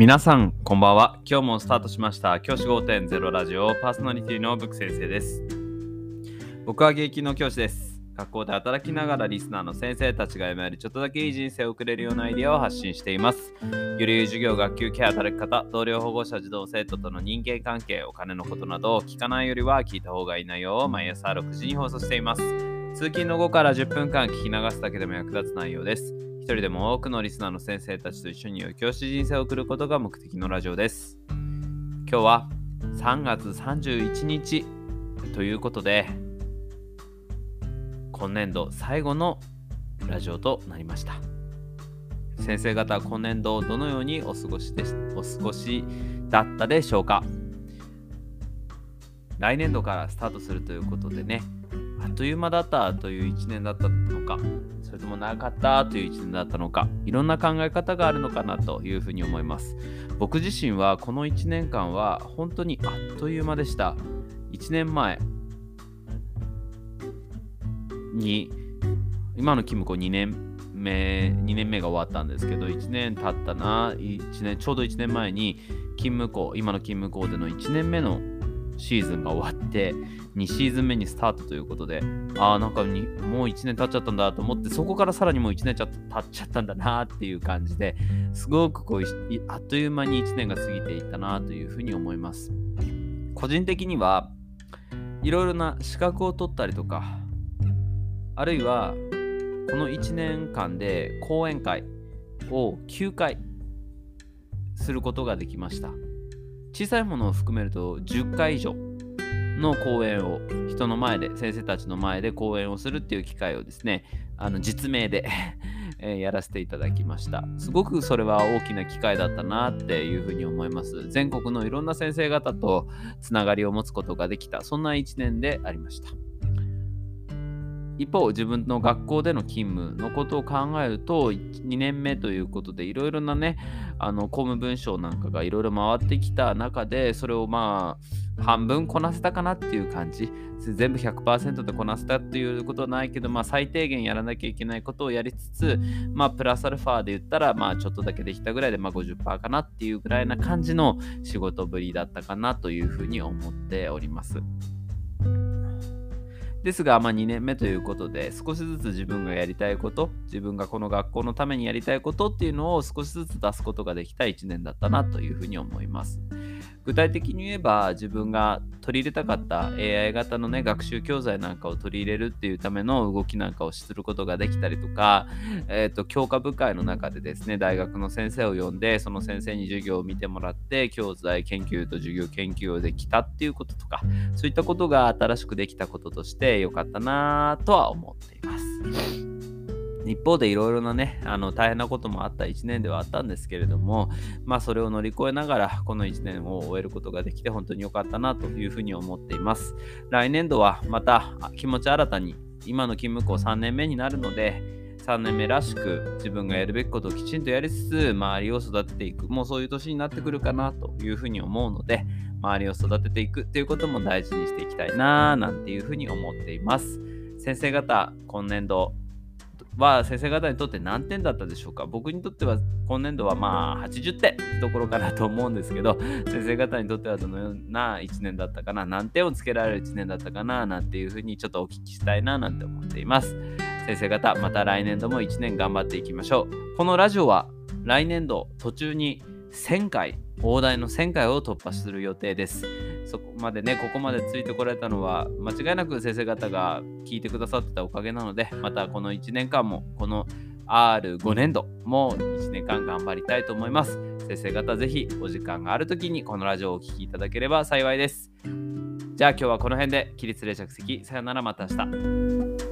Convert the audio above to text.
皆さん、こんばんは。今日もスタートしました。教師5.0ラジオパーソナリティのブック先生です。僕は現役の教師です。学校で働きながらリスナーの先生たちが夢よりちょっとだけいい人生を送れるようなアイデアを発信しています。ゆるゆる授業、学級ケア、働き方、同僚保護者、児童生徒との人間関係、お金のことなどを聞かないよりは聞いた方がいい内容を毎朝6時に放送しています。通勤の後から10分間聞き流すだけでも役立つ内容です。一人でも多くのリスナーの先生たちと一緒に良教師人生を送ることが目的のラジオです。今日は3月31日ということで、今年度最後のラジオとなりました。先生方、今年度どのようにお過ごしでしお過ごしだったでしょうか？来年度からスタートするということでね、という間だったという1年だったのか、それとも長かったという1年だったのか、いろんな考え方があるのかなというふうに思います。僕自身はこの1年間は本当にあっという間でした。1年前に、今のキムコ2年目、2年目が終わったんですけど、1年経ったな、1年ちょうど1年前に、勤務校、今の勤務校での1年目のシーズンが終わって、2シーズン目にスタートということで、ああ、なんかにもう1年経っちゃったんだと思って、そこからさらにもう1年ちゃ経っちゃったんだなっていう感じで、すごくこうあっという間に1年が過ぎていったなというふうに思います。個人的にはいろいろな資格を取ったりとか、あるいはこの1年間で講演会を9回することができました。小さいものを含めると10回以上の講演を人の前で先生たちの前で講演をするっていう機会をですねあの実名で やらせていただきました。すごくそれは大きな機会だったなっていうふうに思います。全国のいろんな先生方とつながりを持つことができたそんな1年でありました。一方自分の学校での勤務のことを考えると2年目ということでいろいろなねあの公務文書なんかがいろいろ回ってきた中でそれをまあ半分こなせたかなっていう感じ全部100%でこなせたっていうことはないけど、まあ、最低限やらなきゃいけないことをやりつつ、まあ、プラスアルファで言ったら、まあ、ちょっとだけできたぐらいで、まあ、50%かなっていうぐらいな感じの仕事ぶりだったかなというふうに思っております。ですが、まあ、2年目ということで少しずつ自分がやりたいこと自分がこの学校のためにやりたいことっていうのを少しずつ出すことができた1年だったなというふうに思います。具体的に言えば自分が取り入れたかった AI 型のね学習教材なんかを取り入れるっていうための動きなんかをすることができたりとか、えーと、教科部会の中でですね大学の先生を呼んでその先生に授業を見てもらって教材研究と授業研究をできたっていうこととかそういったことが新しくできたこととして良かったなとは思っています。一方でいろいろなね、あの大変なこともあった1年ではあったんですけれども、まあそれを乗り越えながらこの1年を終えることができて本当に良かったなというふうに思っています。来年度はまた気持ち新たに今の勤務校3年目になるので、3年目らしく自分がやるべきことをきちんとやりつつ周りを育てていくもうそういう年になってくるかなというふうに思うので周りを育てていくっていうことも大事にしていきたいななんていうふうに思っています先生方今年度は先生方にとって何点だったでしょうか？僕にとっては今年度はまあ80点ところかなと思うんですけど 先生方にとってはどのような1年だったかな？何点をつけられる1年だったかな？なんていうふうにちょっとお聞きしたいななんて思っています。先生方また来年度も1年頑張っていきましょう。このラジオは来年度途中に1000回大台の1000回を突破する予定です。そこまでねここまでついてこられたのは間違いなく先生方が聞いてくださってたおかげなのでまたこの1年間もこの R5 年度も1年間頑張りたいと思います。先生方ぜひお時間がある時にこのラジオをお聴きいただければ幸いです。じゃあ今日はこの辺で起立冷却席さよならまた明日。